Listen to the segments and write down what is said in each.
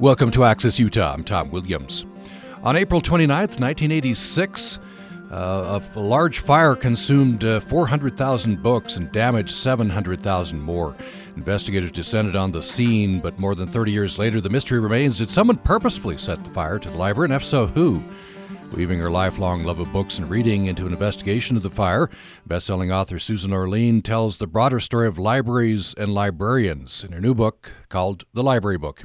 Welcome to Access Utah. I'm Tom Williams. On April 29th, 1986, uh, a large fire consumed uh, 400,000 books and damaged 700,000 more. Investigators descended on the scene, but more than 30 years later, the mystery remains did someone purposefully set the fire to the library, and if so, who? Weaving her lifelong love of books and reading into an investigation of the fire, best-selling author Susan Orlean tells the broader story of libraries and librarians in her new book called The Library Book.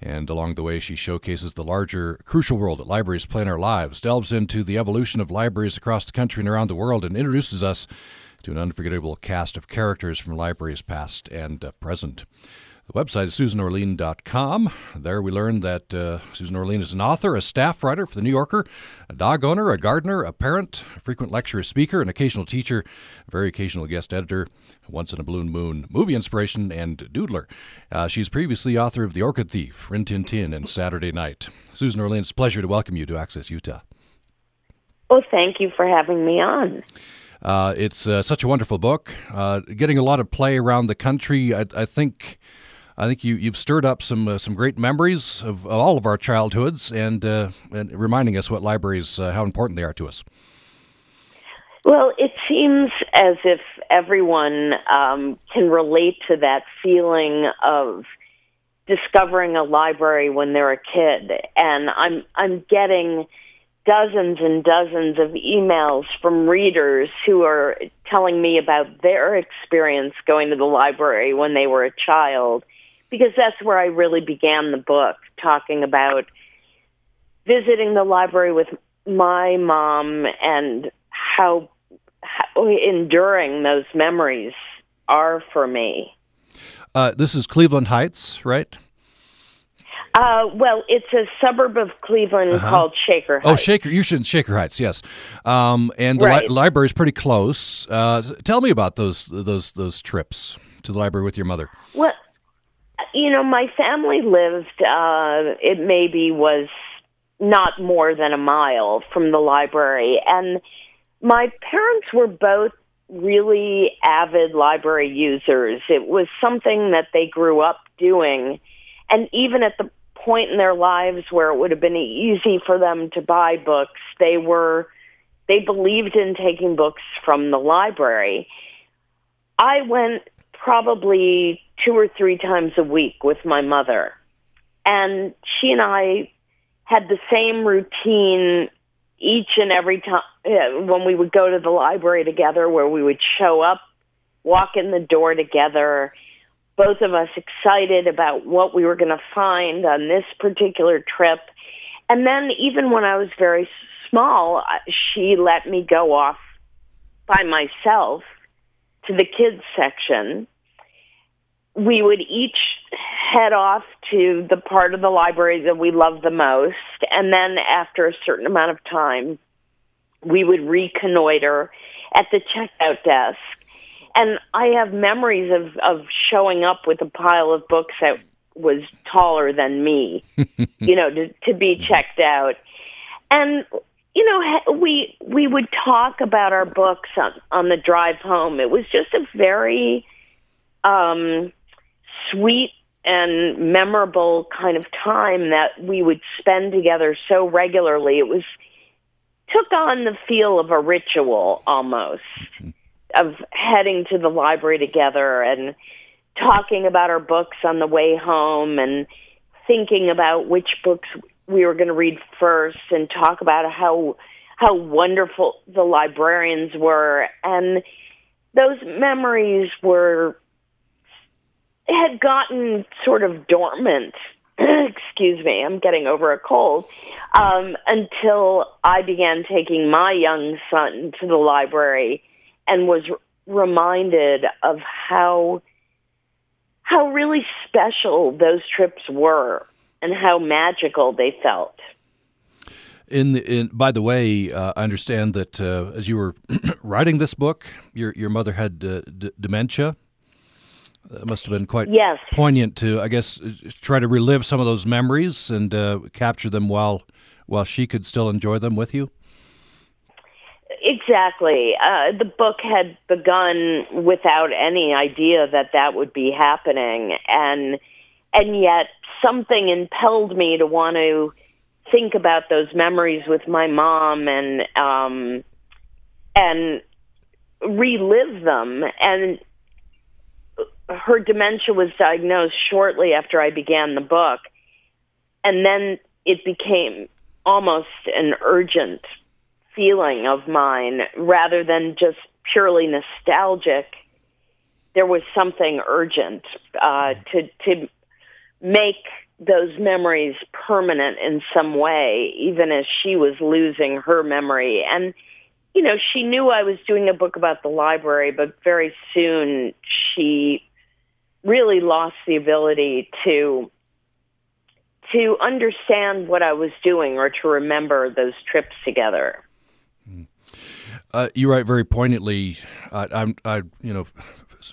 And along the way, she showcases the larger, crucial role that libraries play in our lives, delves into the evolution of libraries across the country and around the world, and introduces us to an unforgettable cast of characters from libraries past and uh, present. The website is susanorlean.com. There we learned that uh, Susan Orlean is an author, a staff writer for The New Yorker, a dog owner, a gardener, a parent, a frequent lecturer, speaker, an occasional teacher, a very occasional guest editor, once in a blue moon, movie inspiration, and doodler. Uh, she's previously author of The Orchid Thief, Rin Tin Tin, and Saturday Night. Susan Orlean, it's a pleasure to welcome you to Access Utah. Well, thank you for having me on. Uh, it's uh, such a wonderful book, uh, getting a lot of play around the country. I, I think I think you, you've stirred up some uh, some great memories of, of, all of our childhoods and, uh, and reminding us what libraries, uh, how important they are to us. Well, it seems as if everyone um, can relate to that feeling of discovering a library when they're a kid, and I'm I'm getting dozens and dozens of emails from readers who are telling me about their experience going to the library when they were a child because that's where I really began the book, talking about visiting the library with my mom and how, how enduring those memories are for me. Uh, this is Cleveland Heights, right? Uh, well, it's a suburb of Cleveland uh-huh. called Shaker oh, Heights. Oh, Shaker, you should Shaker Heights, yes. Um, and the right. li- library is pretty close. Uh, tell me about those those those trips to the library with your mother. Well, you know, my family lived, uh, it maybe was not more than a mile from the library. And my parents were both really avid library users. It was something that they grew up doing. And even at the point in their lives where it would have been easy for them to buy books, they were, they believed in taking books from the library. I went probably two or three times a week with my mother. And she and I had the same routine each and every time uh, when we would go to the library together, where we would show up, walk in the door together, both of us excited about what we were going to find on this particular trip. And then, even when I was very small, she let me go off by myself to the kids section we would each head off to the part of the library that we loved the most. And then after a certain amount of time, we would reconnoiter at the checkout desk. And I have memories of, of showing up with a pile of books that was taller than me, you know, to, to be checked out. And you know, we we would talk about our books on, on the drive home. It was just a very um sweet and memorable kind of time that we would spend together so regularly. It was took on the feel of a ritual almost mm-hmm. of heading to the library together and talking about our books on the way home and thinking about which books we were going to read first and talk about how how wonderful the librarians were and those memories were had gotten sort of dormant. excuse me, I'm getting over a cold. Um, until I began taking my young son to the library and was reminded of how how really special those trips were and how magical they felt. In, the, in by the way, uh, I understand that uh, as you were writing this book, your your mother had uh, d- dementia. It must have been quite yes. poignant to, I guess, try to relive some of those memories and uh, capture them while while she could still enjoy them with you. Exactly. Uh, the book had begun without any idea that that would be happening, and and yet something impelled me to want to think about those memories with my mom and um, and relive them. And her dementia was diagnosed shortly after I began the book, and then it became almost an urgent feeling of mine rather than just purely nostalgic. There was something urgent uh, to to make those memories permanent in some way, even as she was losing her memory. And, you know, she knew I was doing a book about the library, but very soon she really lost the ability to to understand what I was doing or to remember those trips together. Uh, you write very poignantly. Uh, I'm, I, you know,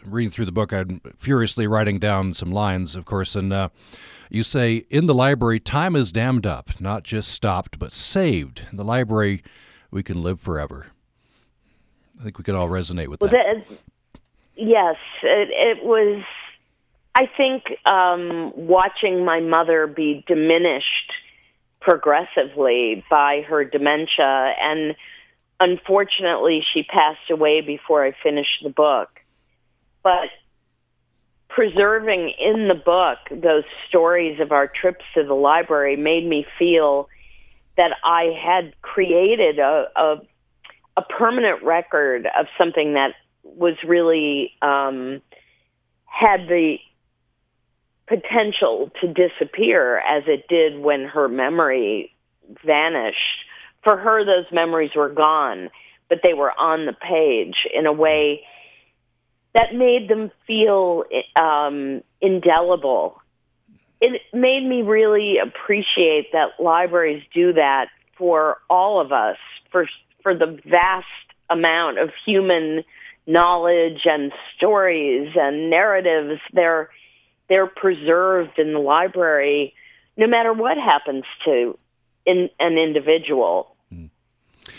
reading through the book, I'm furiously writing down some lines, of course, and uh, you say, In the library, time is dammed up, not just stopped, but saved. In the library, we can live forever. I think we can all resonate with well, that. that. Yes, it, it, was, I think, um, watching my mother be diminished progressively by her dementia. And unfortunately, she passed away before I finished the book. But preserving in the book those stories of our trips to the library made me feel that I had created a, a, a permanent record of something that was really um, had the potential to disappear as it did when her memory vanished. For her, those memories were gone, but they were on the page in a way that made them feel um, indelible. It made me really appreciate that libraries do that for all of us, for for the vast amount of human knowledge and stories and narratives. They're they're preserved in the library, no matter what happens to in, an individual. Mm.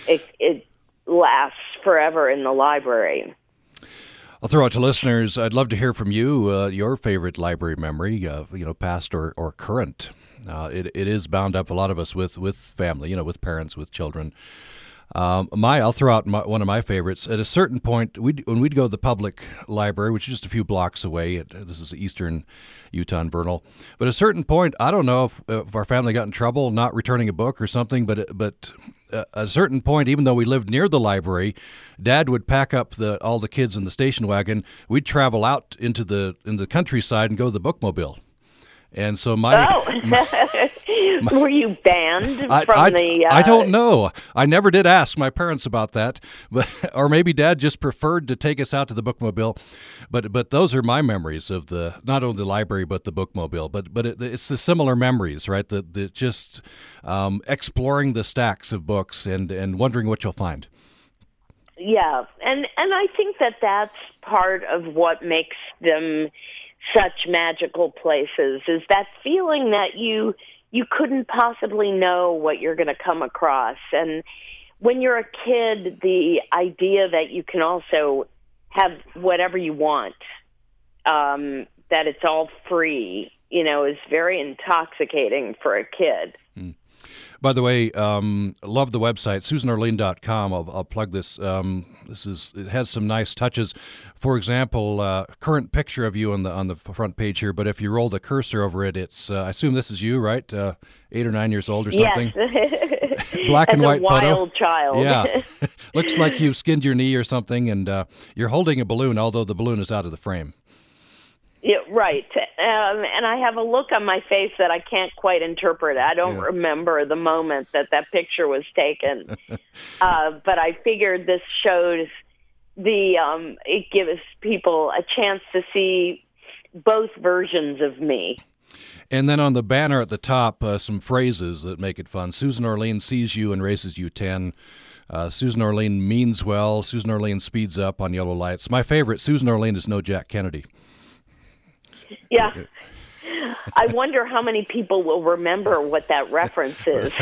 It, it lasts forever in the library. I'll throw out to listeners. I'd love to hear from you uh, your favorite library memory, uh, you know, past or, or current. Uh, it, it is bound up a lot of us with with family, you know, with parents, with children. Um, my, I'll throw out my, one of my favorites. At a certain point, we'd, when we'd go to the public library, which is just a few blocks away, at, this is eastern Utah and Vernal. But at a certain point, I don't know if, if our family got in trouble not returning a book or something, but but at a certain point, even though we lived near the library, Dad would pack up the all the kids in the station wagon. We'd travel out into the in the countryside and go to the bookmobile. And so my, oh. my were you banned I, from I, the? Uh... I don't know. I never did ask my parents about that, but or maybe Dad just preferred to take us out to the bookmobile. But but those are my memories of the not only the library but the bookmobile. But but it, it's the similar memories, right? The the just um, exploring the stacks of books and and wondering what you'll find. Yeah, and and I think that that's part of what makes them such magical places is that feeling that you you couldn't possibly know what you're going to come across and when you're a kid the idea that you can also have whatever you want um that it's all free you know is very intoxicating for a kid. By the way, um, love the website susanorlean.com. I'll, I'll plug this. Um, this is it has some nice touches. For example, uh, current picture of you on the on the front page here. But if you roll the cursor over it, it's uh, I assume this is you, right? Uh, eight or nine years old or something. Yes. Black and white wild photo. child. Yeah, looks like you've skinned your knee or something, and uh, you're holding a balloon, although the balloon is out of the frame. Yeah, right. Um, and I have a look on my face that I can't quite interpret. I don't yeah. remember the moment that that picture was taken, uh, but I figured this shows the um, it gives people a chance to see both versions of me. And then on the banner at the top, uh, some phrases that make it fun. Susan Orlean sees you and races you 10. Uh, Susan Orlean means well. Susan Orlean speeds up on yellow lights. My favorite, Susan Orlean is no Jack Kennedy. Yeah. I wonder how many people will remember what that reference is.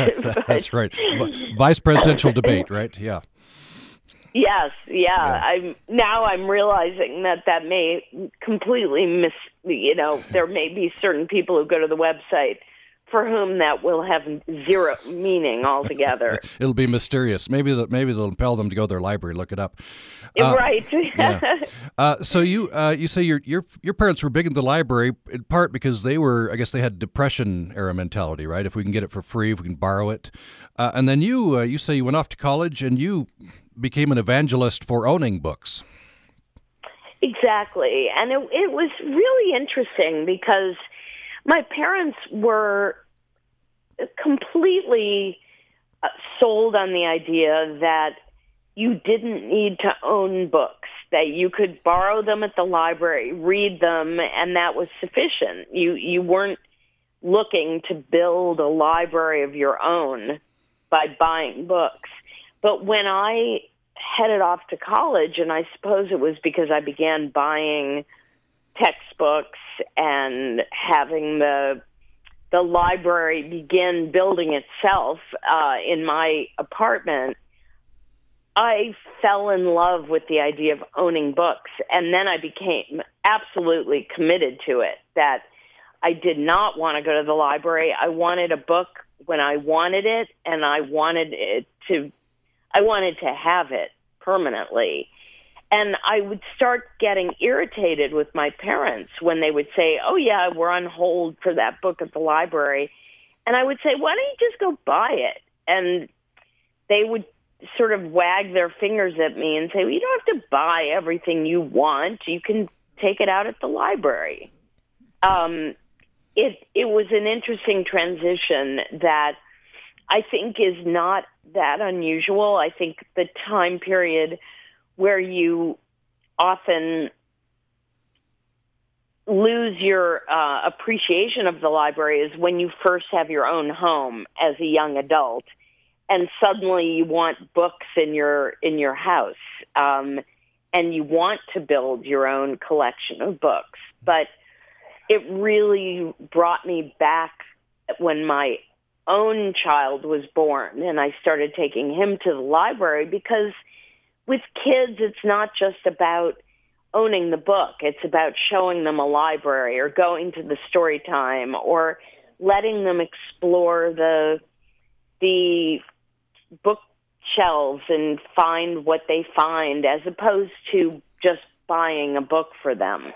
That's right. Vice presidential debate, right? Yeah. Yes, yeah. yeah. I'm now I'm realizing that that may completely miss. You know, there may be certain people who go to the website for whom that will have zero meaning altogether. It'll be mysterious. Maybe that maybe they'll impel them to go to their library, look it up. Uh, right. yeah. Uh, so you uh, you say your your your parents were big in the library in part because they were I guess they had depression era mentality, right? If we can get it for free, if we can borrow it, uh, and then you uh, you say you went off to college and you became an evangelist for owning books. Exactly, and it it was really interesting because my parents were completely uh, sold on the idea that you didn't need to own books, that you could borrow them at the library, read them, and that was sufficient. You you weren't looking to build a library of your own by buying books. But when I headed off to college, and I suppose it was because I began buying textbooks and having the the library begin building itself uh, in my apartment, I fell in love with the idea of owning books. And then I became absolutely committed to it that I did not want to go to the library. I wanted a book when I wanted it, and I wanted it to, I wanted to have it permanently. And I would start getting irritated with my parents when they would say, Oh, yeah, we're on hold for that book at the library. And I would say, Why don't you just go buy it? And they would sort of wag their fingers at me and say, Well, you don't have to buy everything you want. You can take it out at the library. Um, it it was an interesting transition that I think is not that unusual. I think the time period where you often lose your uh, appreciation of the library is when you first have your own home as a young adult, and suddenly you want books in your in your house, um, and you want to build your own collection of books. But it really brought me back when my own child was born, and I started taking him to the library because with kids, it's not just about owning the book. It's about showing them a library or going to the story time or letting them explore the the bookshelves and find what they find as opposed to just buying a book for them.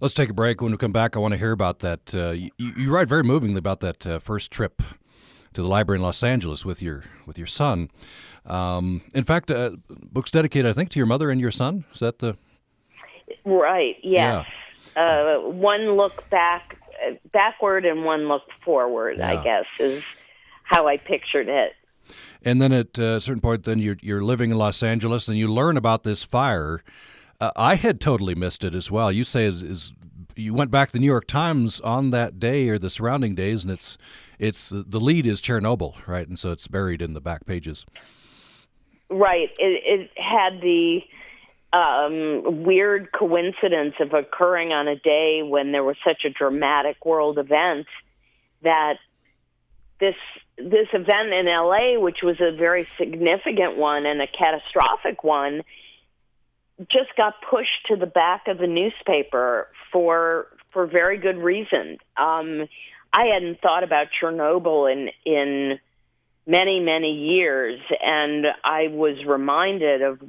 Let's take a break. When we come back, I want to hear about that. Uh, you, you, write very movingly about that uh, first trip to the library in Los Angeles with your with your son. Um, in fact, uh, books dedicated, I think, to your mother and your son. Is that the right? Yes. Yeah. Uh, one look back, backward, and one look forward. Yeah. I guess is how I pictured it. And then at a certain point, then you're you're living in Los Angeles, and you learn about this fire. Uh, I had totally missed it as well. You say is, is you went back to the New York Times on that day or the surrounding days, and it's it's the lead is Chernobyl, right? And so it's buried in the back pages. Right. It, it had the um, weird coincidence of occurring on a day when there was such a dramatic world event that this this event in LA, which was a very significant one and a catastrophic one, just got pushed to the back of the newspaper for for very good reason. Um, I hadn't thought about Chernobyl in in many, many years. And I was reminded of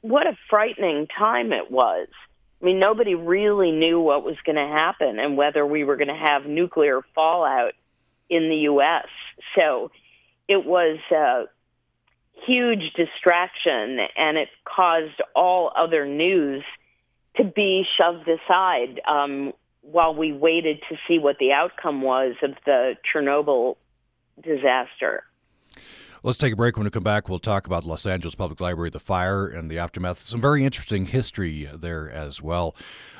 what a frightening time it was. I mean, nobody really knew what was going to happen and whether we were going to have nuclear fallout in the U.S. So it was a huge distraction, and it caused all other news to be shoved aside um, while we waited to see what the outcome was of the Chernobyl disaster. Let's take a break. When we come back, we'll talk about Los Angeles Public Library, the fire, and the aftermath. Some very interesting history there as well.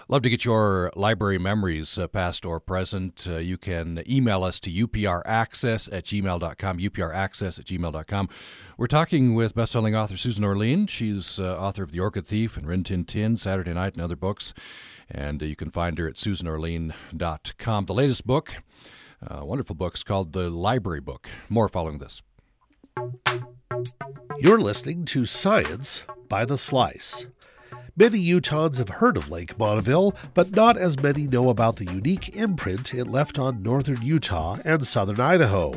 Love to get your library memories, uh, past or present. Uh, you can email us to upraccess at gmail.com, upraccess at gmail.com. We're talking with best-selling author Susan Orlean. She's uh, author of The Orchid Thief and Rin Tin Tin, Saturday Night, and other books. And uh, you can find her at susanorlean.com. The latest book, uh, wonderful book, is called The Library Book. More following this. You're listening to Science by the Slice. Many Utahns have heard of Lake Bonneville, but not as many know about the unique imprint it left on northern Utah and southern Idaho.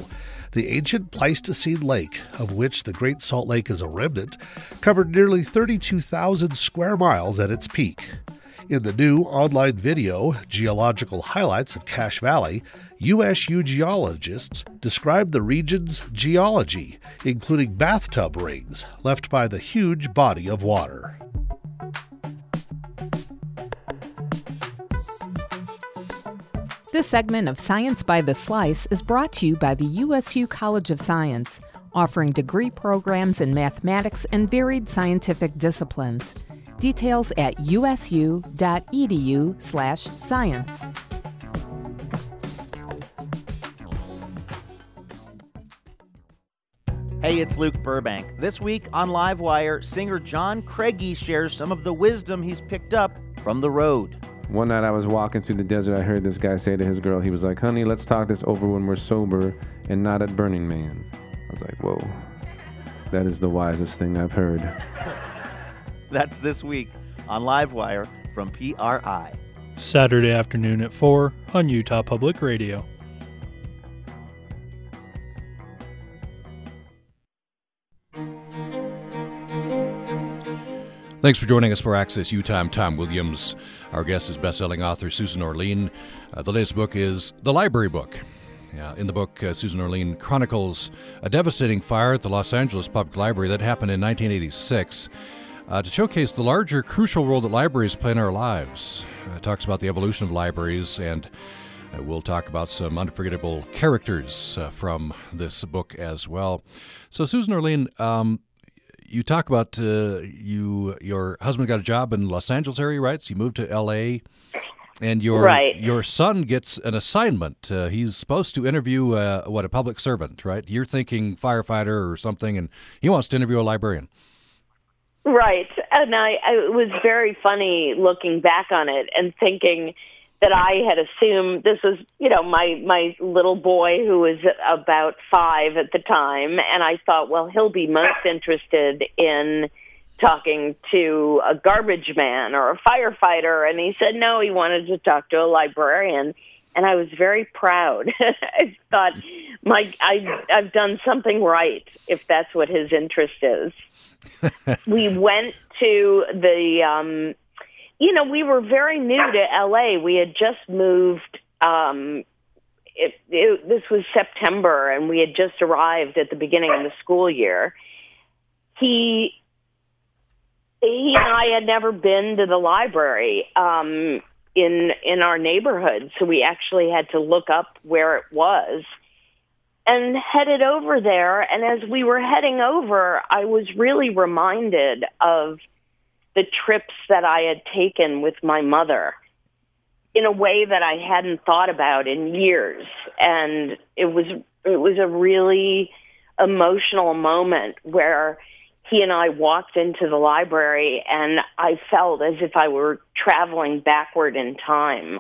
The ancient Pleistocene lake, of which the Great Salt Lake is a remnant, covered nearly 32,000 square miles at its peak. In the new online video, Geological Highlights of Cache Valley, USU geologists describe the region's geology, including bathtub rings left by the huge body of water. This segment of Science by the Slice is brought to you by the USU College of Science, offering degree programs in mathematics and varied scientific disciplines. Details at usu.edu/science. Hey, it's Luke Burbank. This week on Livewire, singer John Craigie shares some of the wisdom he's picked up from the road. One night I was walking through the desert. I heard this guy say to his girl, he was like, Honey, let's talk this over when we're sober and not at Burning Man. I was like, Whoa, that is the wisest thing I've heard. That's this week on Livewire from PRI. Saturday afternoon at 4 on Utah Public Radio. Thanks for joining us for Access Utah. I'm Tom Williams. Our guest is best-selling author Susan Orlean. Uh, the latest book is The Library Book. Uh, in the book, uh, Susan Orlean chronicles a devastating fire at the Los Angeles Public Library that happened in 1986 uh, to showcase the larger, crucial role that libraries play in our lives. Uh, it talks about the evolution of libraries, and uh, we'll talk about some unforgettable characters uh, from this book as well. So, Susan Orlean, um, you talk about uh, you your husband got a job in Los Angeles area, right? So you moved to L.A. And your right. your son gets an assignment. Uh, he's supposed to interview uh, what a public servant, right? You're thinking firefighter or something, and he wants to interview a librarian. Right, and I, I it was very funny looking back on it and thinking that I had assumed this was, you know, my my little boy who was about five at the time, and I thought, well, he'll be most interested in talking to a garbage man or a firefighter, and he said no, he wanted to talk to a librarian, and I was very proud. I thought, my I I've done something right if that's what his interest is. we went to the um you know, we were very new to LA. We had just moved. Um, it, it, this was September, and we had just arrived at the beginning of the school year. He he and I had never been to the library um, in in our neighborhood, so we actually had to look up where it was and headed over there. And as we were heading over, I was really reminded of the trips that I had taken with my mother in a way that I hadn't thought about in years. And it was it was a really emotional moment where he and I walked into the library and I felt as if I were traveling backward in time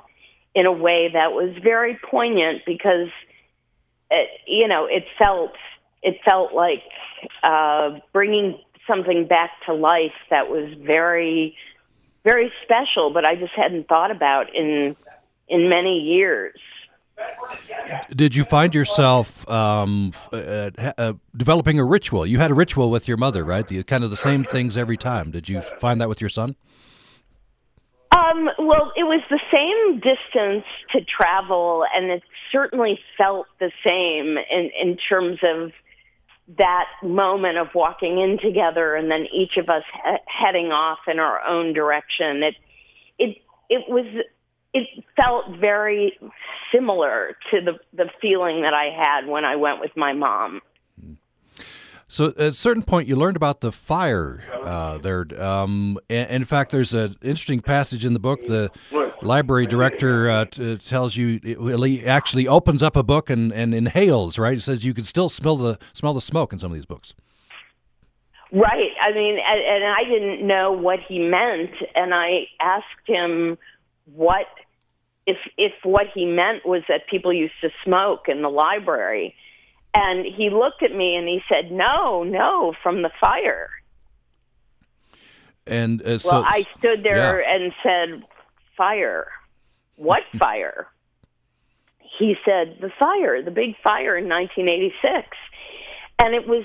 in a way that was very poignant because it, you know it felt it felt like uh, bringing something back to life that was very, very special, but I just hadn't thought about in in many years. Did you find yourself um, uh, uh, developing a ritual? You had a ritual with your mother, right? The, kind of the same things every time. Did you find that with your son? Um, well, it was the same distance to travel, and it certainly felt the same in, in terms of that moment of walking in together and then each of us he- heading off in our own direction it it it was it felt very similar to the the feeling that I had when I went with my mom. So at a certain point, you learned about the fire uh, there. Um, and, in fact, there's an interesting passage in the book. The library director uh, t- tells you he actually opens up a book and, and inhales. Right, he says you can still smell the smell the smoke in some of these books. Right. I mean, and, and I didn't know what he meant, and I asked him what if if what he meant was that people used to smoke in the library And he looked at me and he said, "No, no, from the fire." And uh, so, well, I stood there yeah. and said, "Fire? What fire?" he said, "The fire, the big fire in 1986," and it was.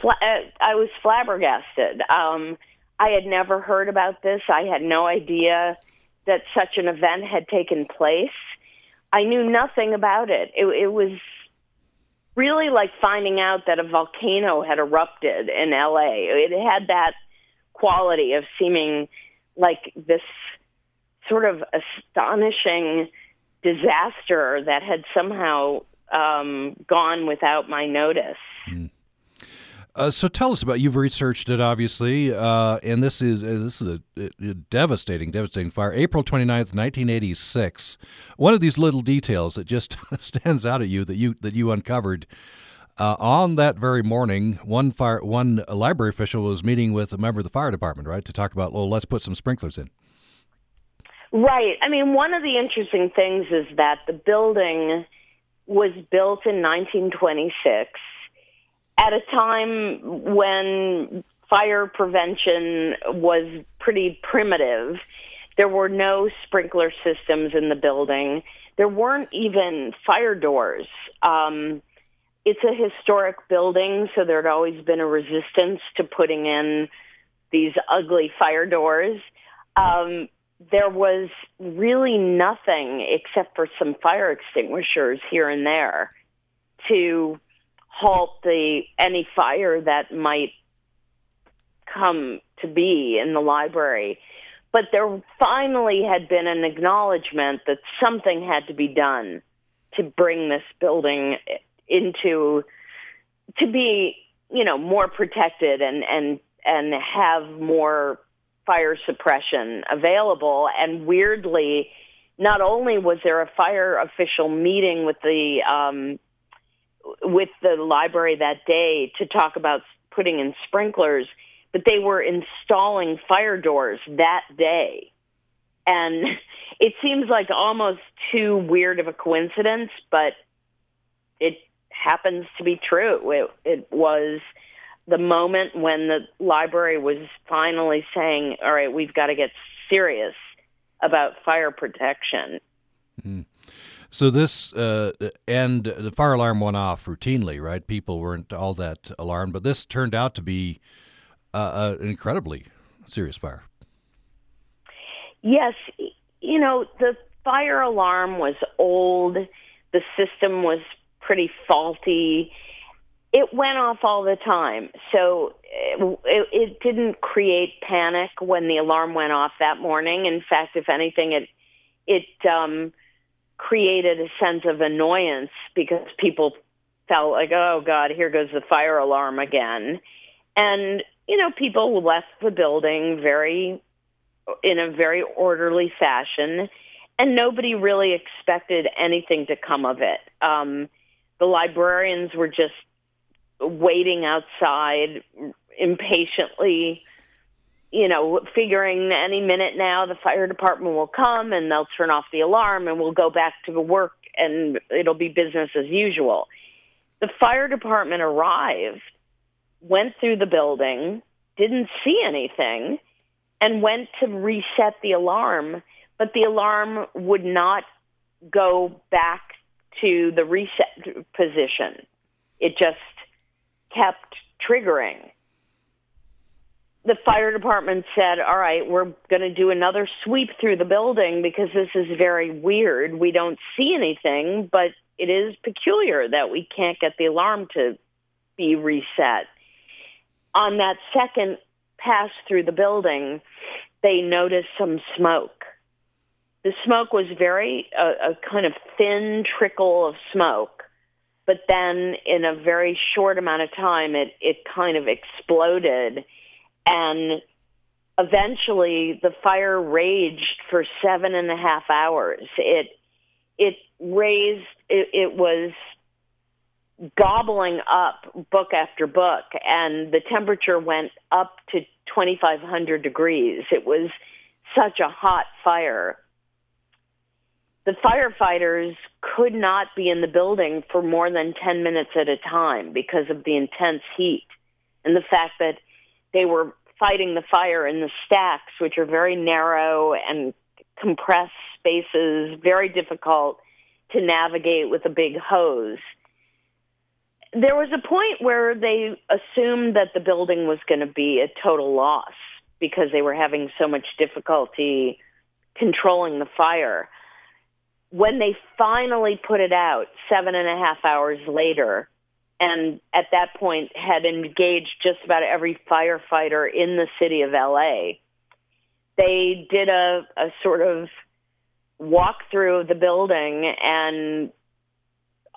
Fla- uh, I was flabbergasted. Um, I had never heard about this. I had no idea that such an event had taken place. I knew nothing about it. It, it was really like finding out that a volcano had erupted in LA. It had that quality of seeming like this sort of astonishing disaster that had somehow um, gone without my notice. Mm. Uh, so tell us about you've researched it obviously uh, and this is uh, this is a, a, devastating devastating fire. April 29th 1986 one of these little details that just stands out at you that you that you uncovered uh, on that very morning one fire one library official was meeting with a member of the fire department right to talk about well let's put some sprinklers in. Right. I mean one of the interesting things is that the building was built in 1926 at a time when fire prevention was pretty primitive. There were no sprinkler systems in the building. There weren't even fire doors. Um, it's a historic building, so there had always been a resistance to putting in these ugly fire doors. Um, there was really nothing except for some fire extinguishers here and there to halt the any fire that might come to be in the library. But there finally had been an acknowledgement that something had to be done to bring this building into to be, you know, more protected and and and have more fire suppression available. And weirdly, not only was there a fire official meeting with the um, with the library that day to talk about putting in sprinklers, but they were installing fire doors that day. And it seems like almost too weird of a coincidence, but it happens to be true. It, it was the moment when the library was finally saying, all right, we've got to get serious about fire protection. Mm. So this uh, and the fire alarm went off routinely, right? People weren't all that alarmed, but this turned out to be uh, uh, an incredibly serious fire. Yes, you know the fire alarm was old. The system was pretty faulty. It went off all the time, so it, it didn't create panic when the alarm went off that morning. In fact, if anything, it it um, created a sense of annoyance because people felt like, oh God, here goes the fire alarm again. And, you know, people left the building very, in a very orderly fashion, and nobody really expected anything to come of it. Um, the librarians were just waiting outside impatiently you know, figuring any minute now the fire department will come and they'll turn off the alarm and we'll go back to work and it'll be business as usual. The fire department arrived, went through the building, didn't see anything, and went to reset the alarm, but the alarm would not go back to the reset position. It just kept triggering the fire department said, All right, we're going to do another sweep through the building because this is very weird. We don't see anything, but it is peculiar that we can't get the alarm to be reset. On that second pass through the building, they noticed some smoke. The smoke was very, a, a kind of thin trickle of smoke, but then in a very short amount of time, it, it kind of exploded and eventually the fire raged for seven and a half hours. It it raised it, it was gobbling up book after book and the temperature went up to 2500 degrees it was such a hot fire the firefighters could not be in the building for more than 10 minutes at a time because of the intense heat and the fact that they were fighting the fire in the stacks, which are very narrow and compressed spaces, very difficult to navigate with a big hose. There was a point where they assumed that the building was going to be a total loss because they were having so much difficulty controlling the fire. When they finally put it out seven and a half hours later, and at that point had engaged just about every firefighter in the city of LA, they did a, a sort of walk through the building and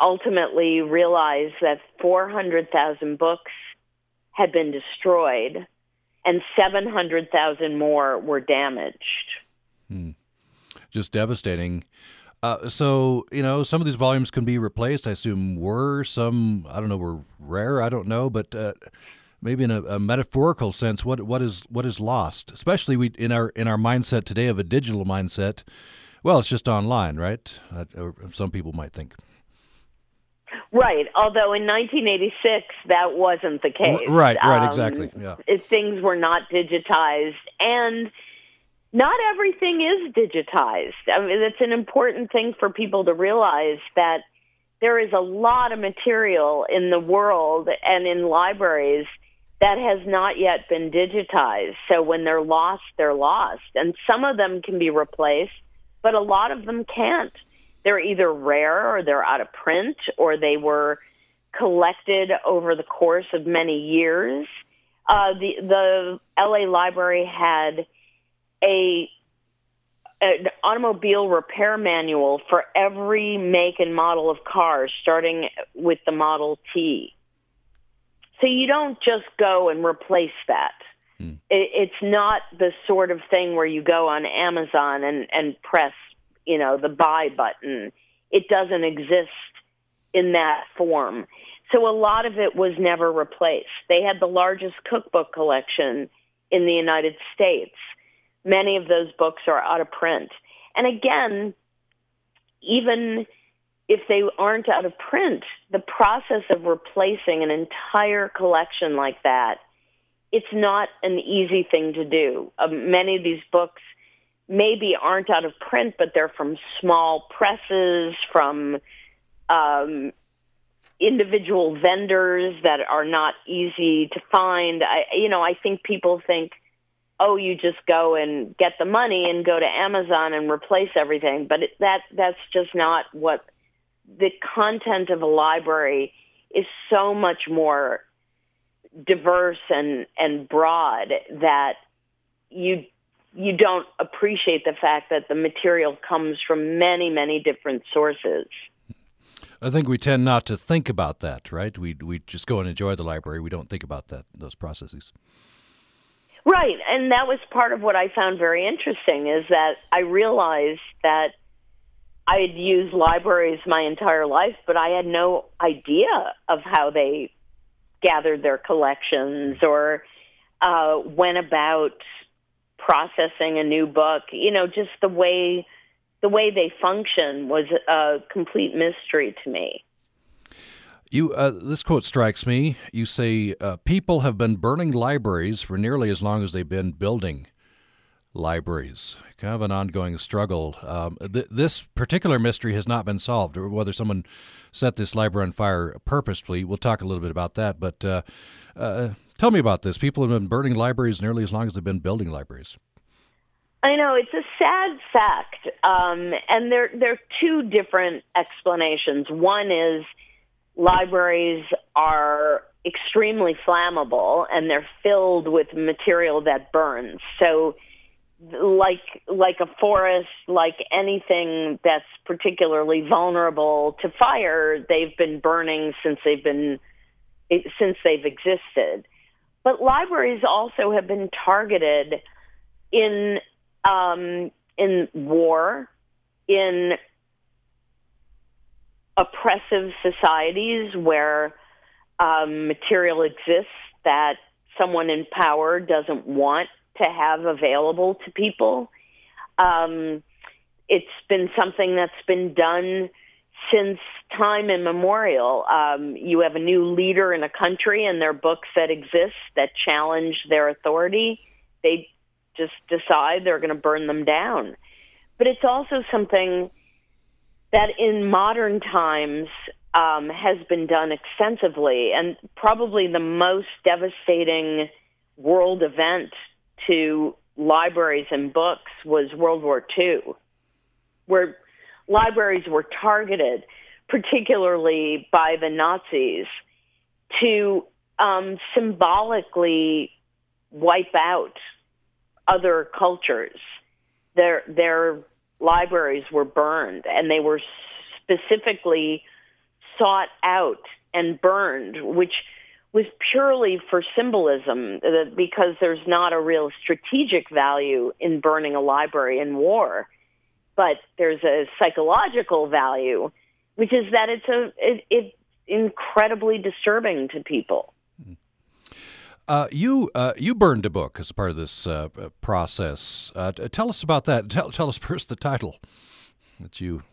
ultimately realized that 400,000 books had been destroyed and 700,000 more were damaged. Hmm. Just devastating. Uh, so you know, some of these volumes can be replaced. I assume were some I don't know were rare. I don't know, but uh, maybe in a, a, metaphorical sense, what what is what is lost? Especially we in our in our mindset today of a digital mindset. Well, it's just online, right? Uh, some people might think. Right. Although in 1986 that wasn't the case. Right. Right. Um, exactly. Yeah. things were not digitized and not everything is digitized. I mean, it's an important thing for people to realize that there is a lot of material in the world and in libraries that has not yet been digitized. So when they're lost, they're lost. And some of them can be replaced, but a lot of them can't. They're either rare or they're out of print or they were collected over the course of many years. Uh, the the LA Library had a an automobile repair manual for every make and model of cars, starting with the Model T. So you don't just go and replace that. Hmm. It's not the sort of thing where you go on Amazon and, and press, you know, the buy button. It doesn't exist in that form. So a lot of it was never replaced. They had the largest cookbook collection in the United States many of those books are out of print. And again, even if they aren't out of print, the process of replacing an entire collection like that, it's not an easy thing to do. Um, many of these books maybe aren't out of print, but they're from small presses, from um, individual vendors that are not easy to find. I, you know, I think people think oh, you just go and get the money and go to Amazon and replace everything. But it, that that's just not what the content of a library is. So much more diverse and and broad that you you don't appreciate the fact that the material comes from many many different sources. I think we tend not to think about that, right? We we just go and enjoy the library. We don't think about that those processes. Right, and that was part of what I found very interesting is that I realized that I had used libraries my entire life, but I had no idea of how they gathered their collections or uh, went about processing a new book. You know, just the way the way they function was a complete mystery to me. You, uh, this quote strikes me. You say, uh, People have been burning libraries for nearly as long as they've been building libraries. Kind of an ongoing struggle. Um, th- this particular mystery has not been solved, or whether someone set this library on fire purposefully. We'll talk a little bit about that. But uh, uh tell me about this. People have been burning libraries nearly as long as they've been building libraries. I know it's a sad fact, um, and there there are two different explanations. One is libraries are extremely flammable and they're filled with material that burns. So like like a forest, like anything that's particularly vulnerable to fire, they've been burning since they've been since they've existed. But libraries also have been targeted in um, in war, in oppressive societies where um, material exists that someone in power doesn't want to have available to people. Um, it's been something that's been done since time immemorial. Um, you have a new leader in a country, and there are books that exist that challenge their authority. They just decide they're going to burn them down. But it's also something that in modern times um, has been done extensively, and probably the most devastating world event to libraries and books was World War II, where libraries were targeted, particularly by the Nazis, to um, symbolically wipe out other cultures. Their their libraries were burned, and they were specifically sought out and burned, which was purely for symbolism, uh, because there's not a real strategic value in burning a library in war, but there's a psychological value, which is that it's a it, it's incredibly disturbing to people. Uh, you uh, you burned a book as part of this uh, process. Uh, tell us about that. Tell tell us first the title that you.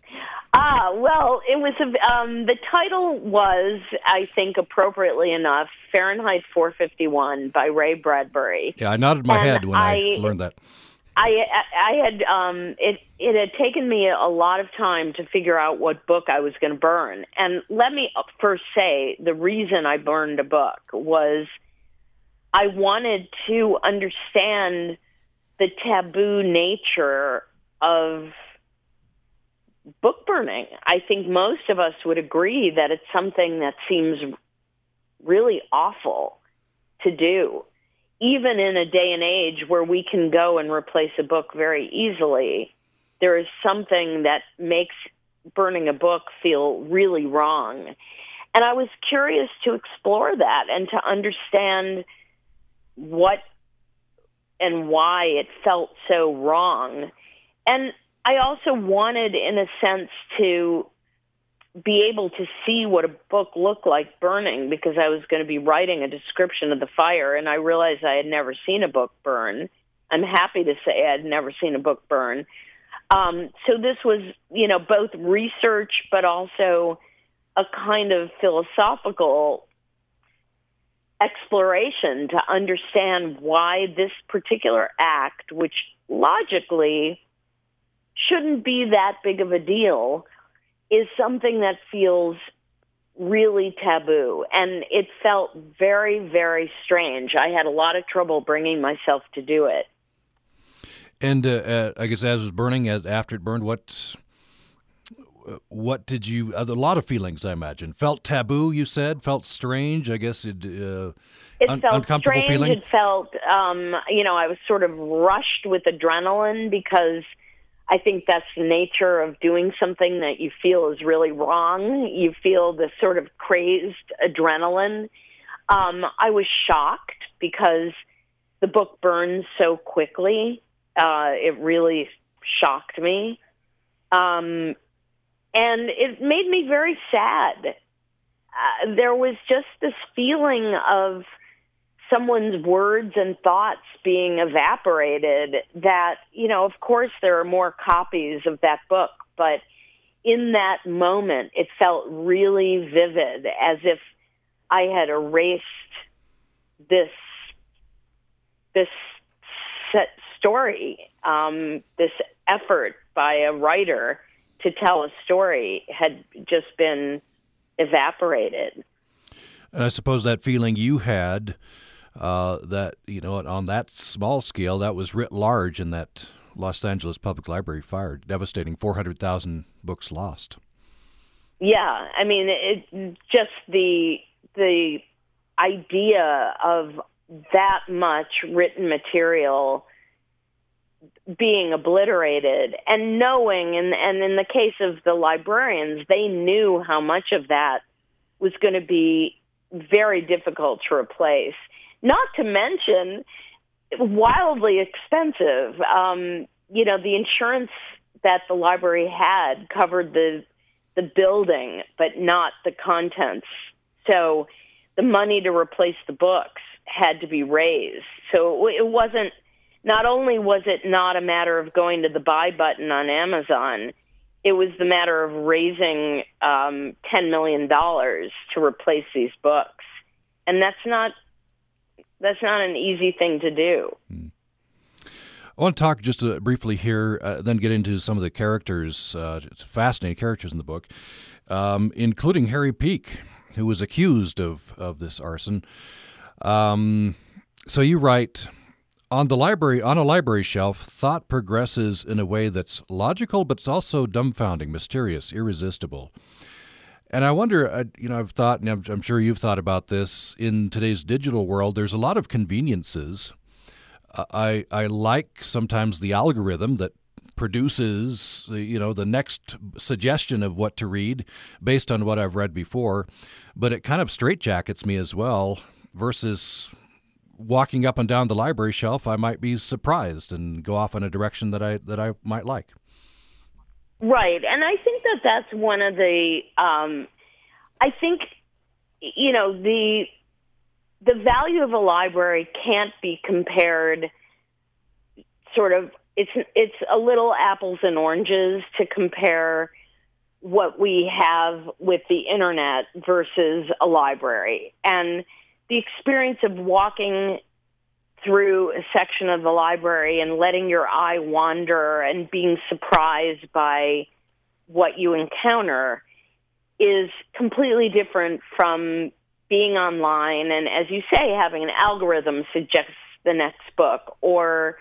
Ah, well, it was a, um, the title was, I think, appropriately enough, Fahrenheit 451 by Ray Bradbury. Yeah, I nodded my and head when I, I learned that. I I had um it it had taken me a lot of time to figure out what book I was going to burn. And let me first say the reason I burned a book was I wanted to understand the taboo nature of book burning. I think most of us would agree that it's something that seems really awful to do. Even in a day and age where we can go and replace a book very easily, there is something that makes burning a book feel really wrong. And I was curious to explore that and to understand what and why it felt so wrong. And I also wanted, in a sense, to be able to see what a book looked like burning because I was going to be writing a description of the fire, and I realized I had never seen a book burn. I'm happy to say I had never seen a book burn. Um, so this was, you know, both research but also a kind of philosophical exploration to understand why this particular act, which logically shouldn't be that big of a deal, is something that feels really taboo. And it felt very, very strange. I had a lot of trouble bringing myself to do it. And uh, uh, I guess as it was burning, as after it burned, what what did you? A lot of feelings, I imagine. Felt taboo. You said felt strange. I guess it. Uh, it un- felt uncomfortable strange. feeling. It felt, um, you know, I was sort of rushed with adrenaline because I think that's the nature of doing something that you feel is really wrong. You feel this sort of crazed adrenaline. Um, I was shocked because the book burns so quickly. Uh, it really shocked me. Um, and it made me very sad. Uh, there was just this feeling of someone's words and thoughts being evaporated that, you know, of course there are more copies of that book, but in that moment it felt really vivid as if I had erased this this set story, um, this effort by a writer to tell a story had just been evaporated. And I suppose that feeling you had, uh, that you know, on that small scale, that was writ large in that Los Angeles Public Library fire, devastating 400,000 books lost. Yeah, I mean, it just the the idea of that much written material being obliterated and knowing and and in the case of the librarians they knew how much of that was going to be very difficult to replace. Not to mention wildly expensive. Um you know the insurance that the library had covered the the building but not the contents. So the money to replace the books had to be raised. So it wasn't not only was it not a matter of going to the buy button on Amazon, it was the matter of raising um, $10 million to replace these books. And that's not that's not an easy thing to do. I want to talk just uh, briefly here, uh, then get into some of the characters, uh, fascinating characters in the book, um, including Harry Peak, who was accused of, of this arson. Um, so you write on the library on a library shelf, thought progresses in a way that's logical, but it's also dumbfounding, mysterious, irresistible. And I wonder, uh, you know, I've thought, and I'm, sure you've thought about this in today's digital world. There's a lot of conveniences. Uh, I I like sometimes the algorithm that produces, you know, the next suggestion of what to read based on what I've read before, but it kind of straitjackets me as well. Versus walking up and down the library shelf, I might be surprised and go off in a direction that I that I might like. Right, and I think that that's one of the. Um, I think, you know, the the value of a library can't be compared. Sort of, it's it's a little apples and oranges to compare what we have with the internet versus a library, and the experience of walking through a section of the library and letting your eye wander and being surprised by what you encounter is completely different from being online. And as you say having an algorithm suggest the next book or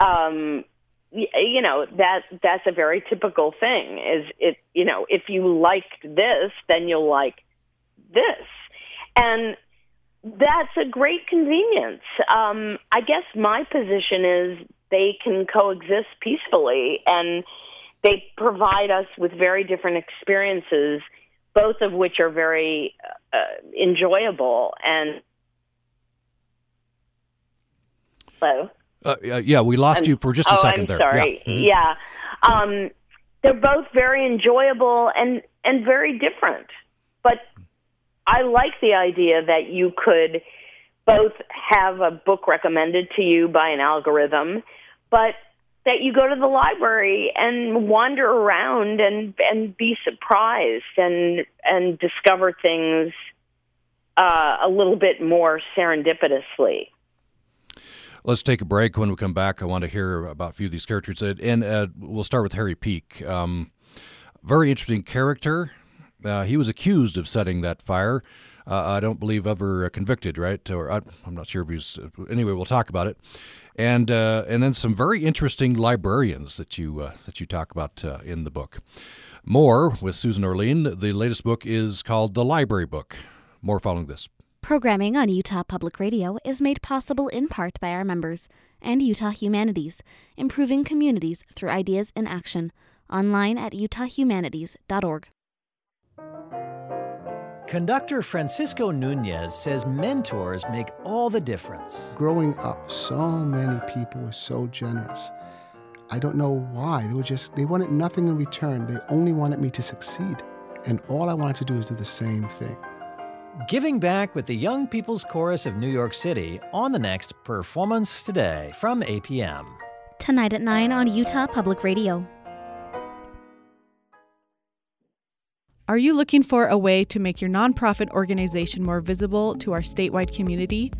um you know that that's a very typical thing is it you know if you liked this then you'll like this. And that's a great convenience. Um, I guess my position is they can coexist peacefully and they provide us with very different experiences, both of which are very uh, enjoyable. And hello. Uh, yeah, we lost you for just a oh, second I'm there. Sorry. Yeah. Mm-hmm. yeah. Um, they're both very enjoyable and and very different, but I like the idea that you could both have a book recommended to you by an algorithm, but that you go to the library and wander around and and be surprised and and discover things uh, a little bit more serendipitously. Let's take a break. When we come back, I want to hear about a few of these characters, and uh, we'll start with Harry Peak. Um, very interesting character. Uh, he was accused of setting that fire. Uh, I don't believe ever convicted, right? Or I, am not sure if he's. Anyway, we'll talk about it, and uh, and then some very interesting librarians that you uh, that you talk about uh, in the book. More with Susan Orlean. The latest book is called The Library Book. More following this. Programming on Utah Public Radio is made possible in part by our members and Utah Humanities, improving communities through ideas and action. Online at utahhumanities.org. Conductor Francisco Nunez says mentors make all the difference. Growing up, so many people were so generous. I don't know why. They were just, they wanted nothing in return. They only wanted me to succeed. And all I wanted to do is do the same thing. Giving back with the Young People's Chorus of New York City on the next Performance Today from APM. Tonight at 9 on Utah Public Radio. Are you looking for a way to make your nonprofit organization more visible to our statewide community?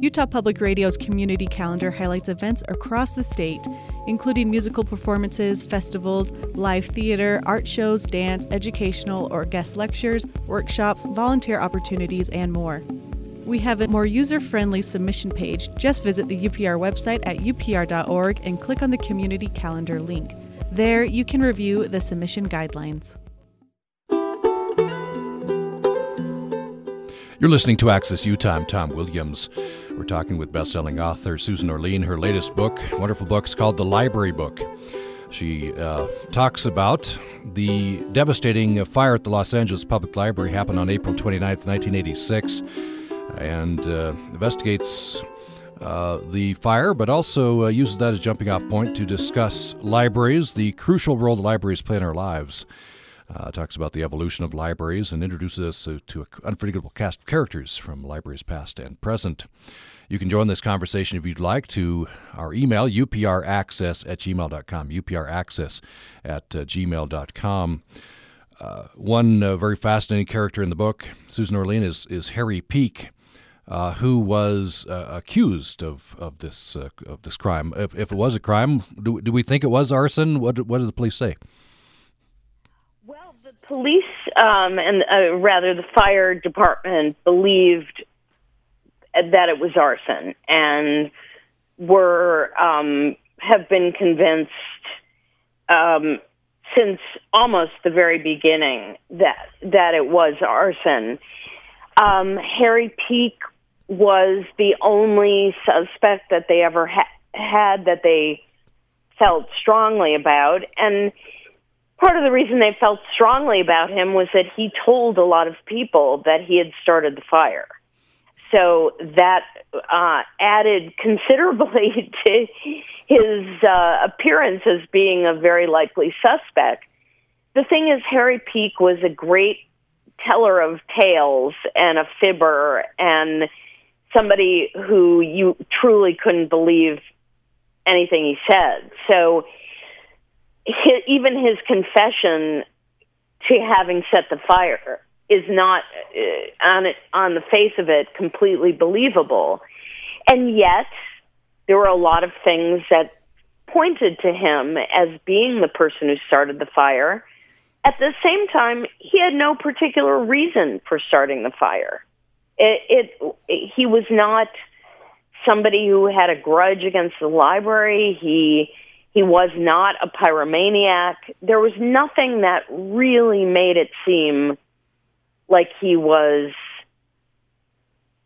Utah Public Radio's community calendar highlights events across the state, including musical performances, festivals, live theater, art shows, dance, educational or guest lectures, workshops, volunteer opportunities, and more. We have a more user friendly submission page. Just visit the UPR website at upr.org and click on the community calendar link. There, you can review the submission guidelines. You're listening to Access Utah. I'm Tom Williams. We're talking with best-selling author Susan Orlean. Her latest book, wonderful book, is called The Library Book. She uh, talks about the devastating fire at the Los Angeles Public Library happened on April 29, 1986, and uh, investigates uh, the fire, but also uh, uses that as jumping off point to discuss libraries, the crucial role libraries play in our lives. Uh, talks about the evolution of libraries and introduces us to, to an unforgettable cast of characters from libraries past and present. You can join this conversation if you'd like to our email, upraccess at gmail.com, upraccess at uh, gmail.com. Uh, one uh, very fascinating character in the book, Susan Orlean, is, is Harry Peak. Uh, who was uh, accused of of this uh, of this crime? If, if it was a crime, do, do we think it was arson? What what did the police say? Police um, and uh, rather the fire department believed that it was arson and were um, have been convinced um, since almost the very beginning that that it was arson. Um, Harry Peak was the only suspect that they ever ha- had that they felt strongly about, and part of the reason they felt strongly about him was that he told a lot of people that he had started the fire. So that uh, added considerably to his uh, appearance as being a very likely suspect. The thing is, Harry Peak was a great teller of tales and a fibber and somebody who you truly couldn't believe anything he said. So his, even his confession to having set the fire is not uh, on it on the face of it completely believable. And yet there were a lot of things that pointed to him as being the person who started the fire. At the same time, he had no particular reason for starting the fire. It, it, it he was not somebody who had a grudge against the library. He he was not a pyromaniac. There was nothing that really made it seem like he was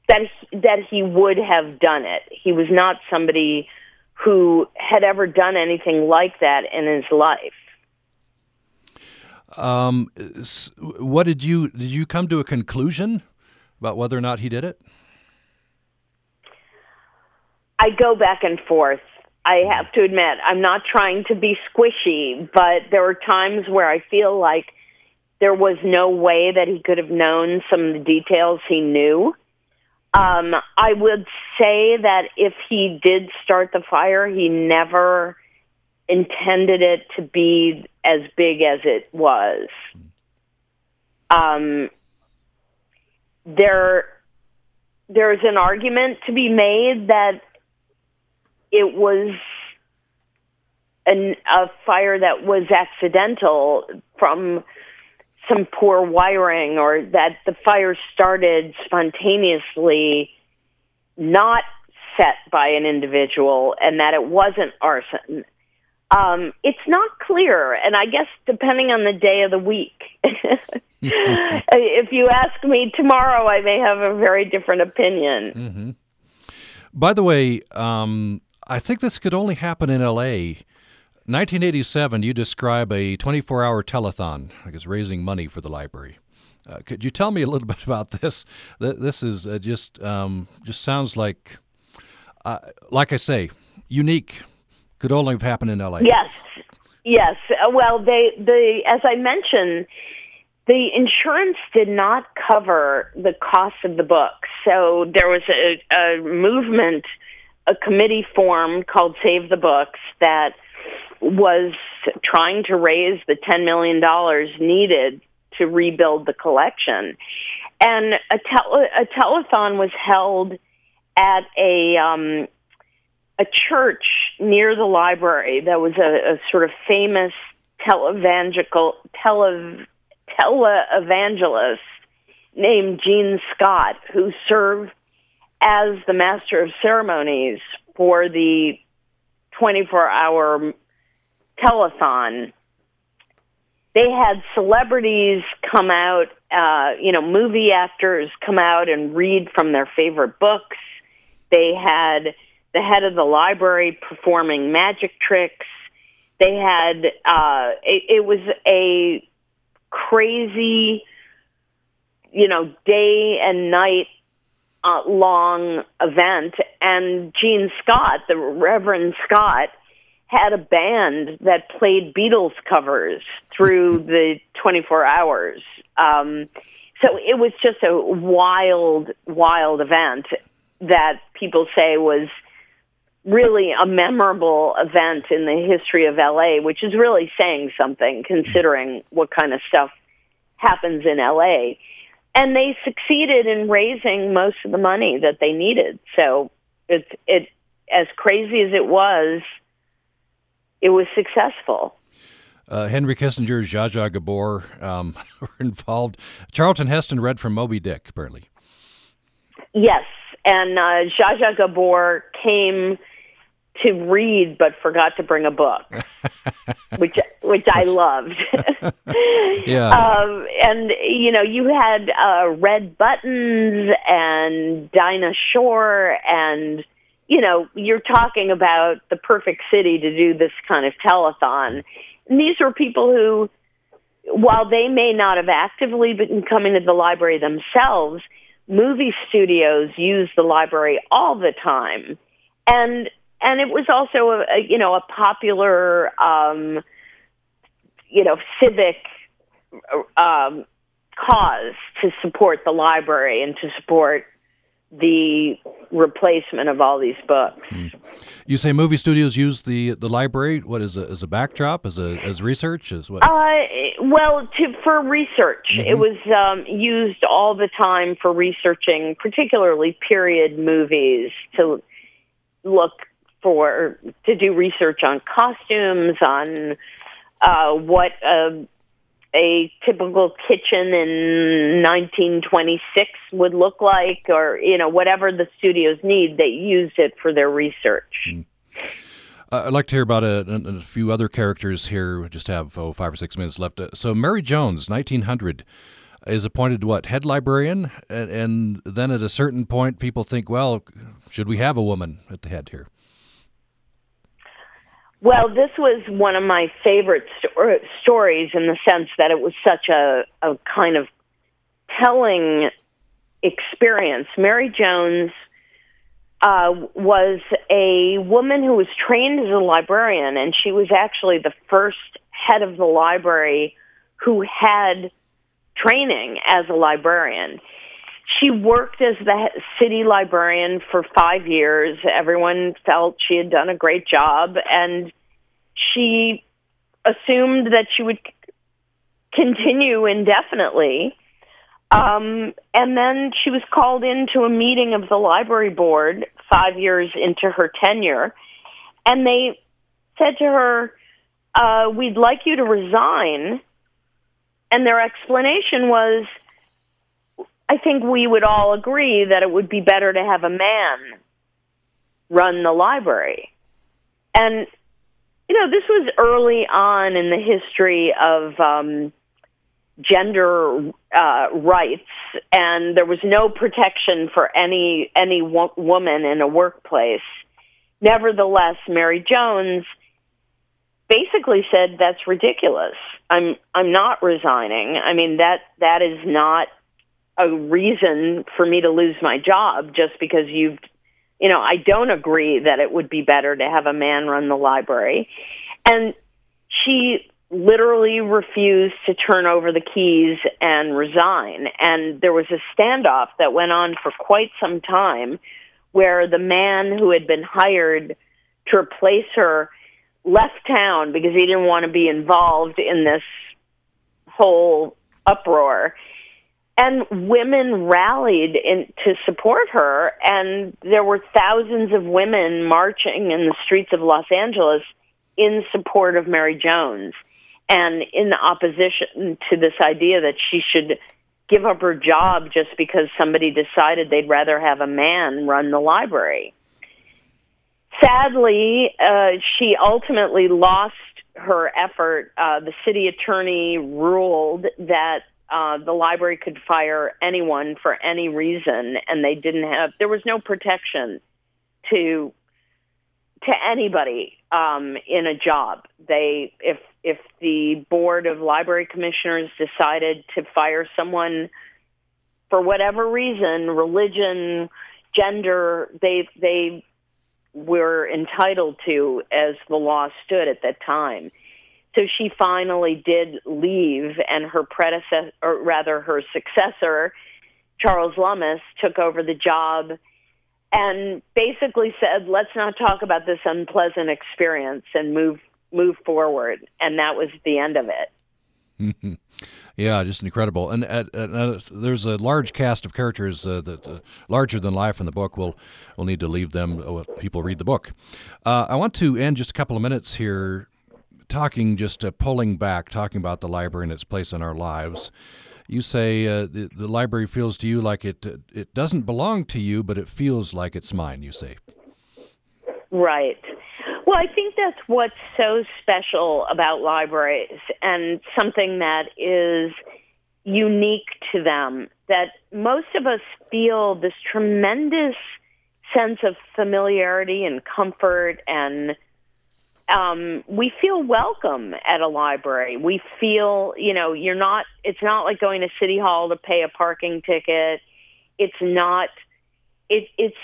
that he, that he would have done it. He was not somebody who had ever done anything like that in his life. Um, what did you did you come to a conclusion about whether or not he did it? I go back and forth. I have to admit, I'm not trying to be squishy, but there are times where I feel like there was no way that he could have known some of the details he knew. Um, I would say that if he did start the fire, he never intended it to be as big as it was. Um, there, there's an argument to be made that it was an, a fire that was accidental from some poor wiring or that the fire started spontaneously not set by an individual and that it wasn't arson. Um, it's not clear, and I guess depending on the day of the week. if you ask me tomorrow, I may have a very different opinion. Mm-hmm. By the way, um, I think this could only happen in L.A. 1987, you describe a 24 hour telethon, I guess raising money for the library. Uh, could you tell me a little bit about this? This is uh, just um, just sounds like, uh, like I say, unique. Could only have happened in LA. Yes, yes. Uh, well, they the as I mentioned, the insurance did not cover the cost of the book, so there was a, a movement, a committee formed called Save the Books that was trying to raise the $10 million needed to rebuild the collection. And a, tele- a telethon was held at a um, a church near the library that was a, a sort of famous televangelical tele televangelist named Gene Scott, who served as the master of ceremonies for the 24 hour telethon, they had celebrities come out, uh, you know, movie actors come out and read from their favorite books. They had the head of the library performing magic tricks. They had, uh, it, it was a crazy, you know, day and night uh, long event. And Gene Scott, the Reverend Scott, had a band that played Beatles covers through the 24 hours. Um, so it was just a wild, wild event that people say was really a memorable event in the history of LA, which is really saying something considering what kind of stuff happens in LA. And they succeeded in raising most of the money that they needed. So it it as crazy as it was, it was successful. Uh, Henry Kissinger, Zsa Zsa Gabor um, were involved. Charlton Heston read from Moby Dick, apparently. Yes, and uh, Zsa Zsa Gabor came to read but forgot to bring a book, which which I loved. yeah. Um, and you know, you had uh, Red Buttons and Dinah Shore, and you know, you're talking about the perfect city to do this kind of telethon. And these were people who, while they may not have actively been coming to the library themselves, movie studios use the library all the time, and and it was also a, a you know a popular um, you know civic um, cause to support the library and to support the replacement of all these books. Mm. You say movie studios use the the library. What is a, as a backdrop, as a as research, as what? Uh, well, to for research, mm-hmm. it was um, used all the time for researching, particularly period movies, to look for to do research on costumes, on uh, what a, a typical kitchen in 1926 would look like, or you know whatever the studios need, they used it for their research. Mm. I'd like to hear about a, a, a, few other characters here. We just have oh, five or six minutes left. Uh, so Mary Jones, 1900 is appointed what head librarian, and, and, then at a certain point, people think, well, should we have a woman at the head here? Well, this was one of my favorite sto- stories in the sense that it was such a, a kind of telling experience. Mary Jones uh, was a woman who was trained as a librarian, and she was actually the first head of the library who had training as a librarian. She worked as the city librarian for five years. Everyone felt she had done a great job, and she assumed that she would continue indefinitely. Um, and then she was called into a meeting of the library board five years into her tenure, and they said to her, uh, We'd like you to resign. And their explanation was, I think we would all agree that it would be better to have a man run the library. And, you know, this was early on in the history of um, gender uh, rights, and there was no protection for any any wo- woman in a workplace. Nevertheless, Mary Jones basically said that's ridiculous. I'm I'm not resigning. I mean that that is not a reason for me to lose my job just because you've you know, I don't agree that it would be better to have a man run the library. And she literally refused to turn over the keys and resign. And there was a standoff that went on for quite some time where the man who had been hired to replace her left town because he didn't want to be involved in this whole uproar. And women rallied in, to support her, and there were thousands of women marching in the streets of Los Angeles in support of Mary Jones and in opposition to this idea that she should give up her job just because somebody decided they'd rather have a man run the library sadly, uh, she ultimately lost her effort. Uh, the city attorney ruled that uh, the library could fire anyone for any reason, and they didn't have. There was no protection to to anybody um, in a job. They if if the board of library commissioners decided to fire someone for whatever reason, religion, gender, they they were entitled to as the law stood at that time. So she finally did leave, and her predecessor, or rather her successor, Charles Lummis, took over the job and basically said, "Let's not talk about this unpleasant experience and move move forward." And that was the end of it. yeah, just incredible. And uh, there's a large cast of characters uh, that uh, larger than life in the book. We'll we'll need to leave them. Uh, people read the book. I want to end just a couple of minutes here, talking just uh, pulling back, talking about the library and its place in our lives. You say uh, the, the library feels to you like it it doesn't belong to you, but it feels like it's mine. You say. Right. Well, I think that's what's so special about libraries and something that is unique to them that most of us feel this tremendous sense of familiarity and comfort and um, we feel welcome at a library. We feel, you know, you're not, it's not like going to City Hall to pay a parking ticket. It's not, it, it's,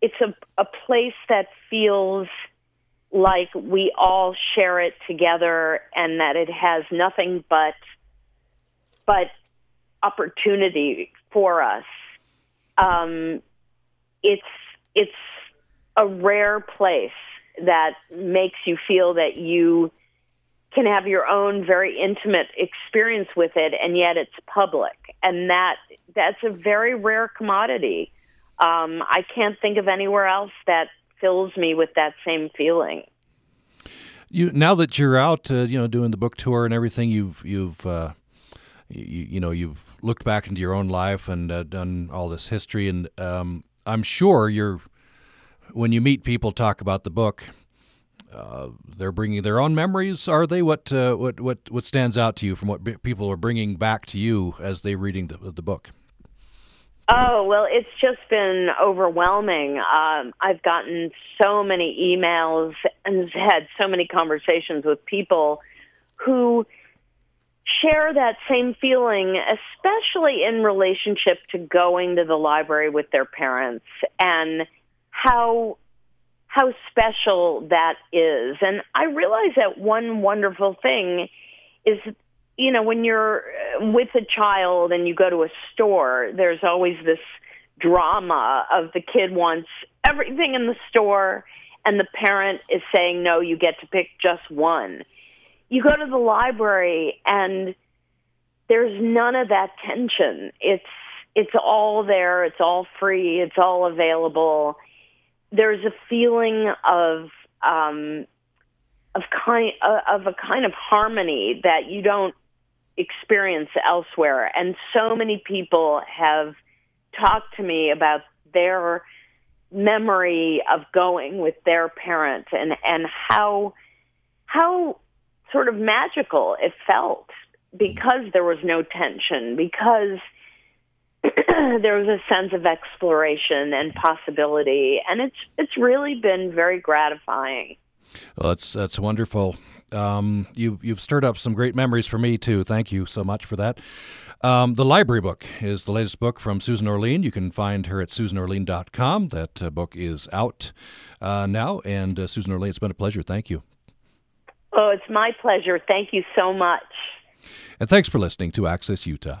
it's a, a place that feels like we all share it together and that it has nothing but but opportunity for us um, it's it's a rare place that makes you feel that you can have your own very intimate experience with it and yet it's public. And that that's a very rare commodity. Um, i can't think of anywhere else that fills me with that same feeling. You now that you're out, uh, you know, doing the book tour and everything, you've you've uh, you, you, know you've looked back into your own life and uh, done all this history, and um, I'm sure you're when you meet people talk about the book. Uh, they're bringing their own memories. Are they what uh, what what what stands out to you from what b- people are bringing back to you as they're reading the, the book? Oh, well, it's just been overwhelming. Um, I've gotten so many emails and had so many conversations with people who share that same feeling, especially in relationship to going to the library with their parents and how how special that is. And I realize that one wonderful thing is you know, when you're uh, with a child and you go to a store, there's always this drama of the kid wants everything in the store and the parent is saying, no, you get to pick just one. You go to the library and there's none of that tension. It's it's all there, it's all free, it's all available. There's a feeling of um, of kind uh, of a kind of harmony that you don't experience elsewhere. And so many people have talked to me about their memory of going with their parents and and how how sort of magical it felt because there was no tension because there was a sense of exploration and possibility and it's it's really been very gratifying well that's that's wonderful um, you've you've stirred up some great memories for me too. Thank you so much for that. Um, the Library Book is the latest book from Susan Orlean. You can find her at susanorlean.com. That uh, book is out uh, now. And uh, Susan Orlean, it's been a pleasure. Thank you. Oh, it's my pleasure. Thank you so much. And thanks for listening to Access Utah.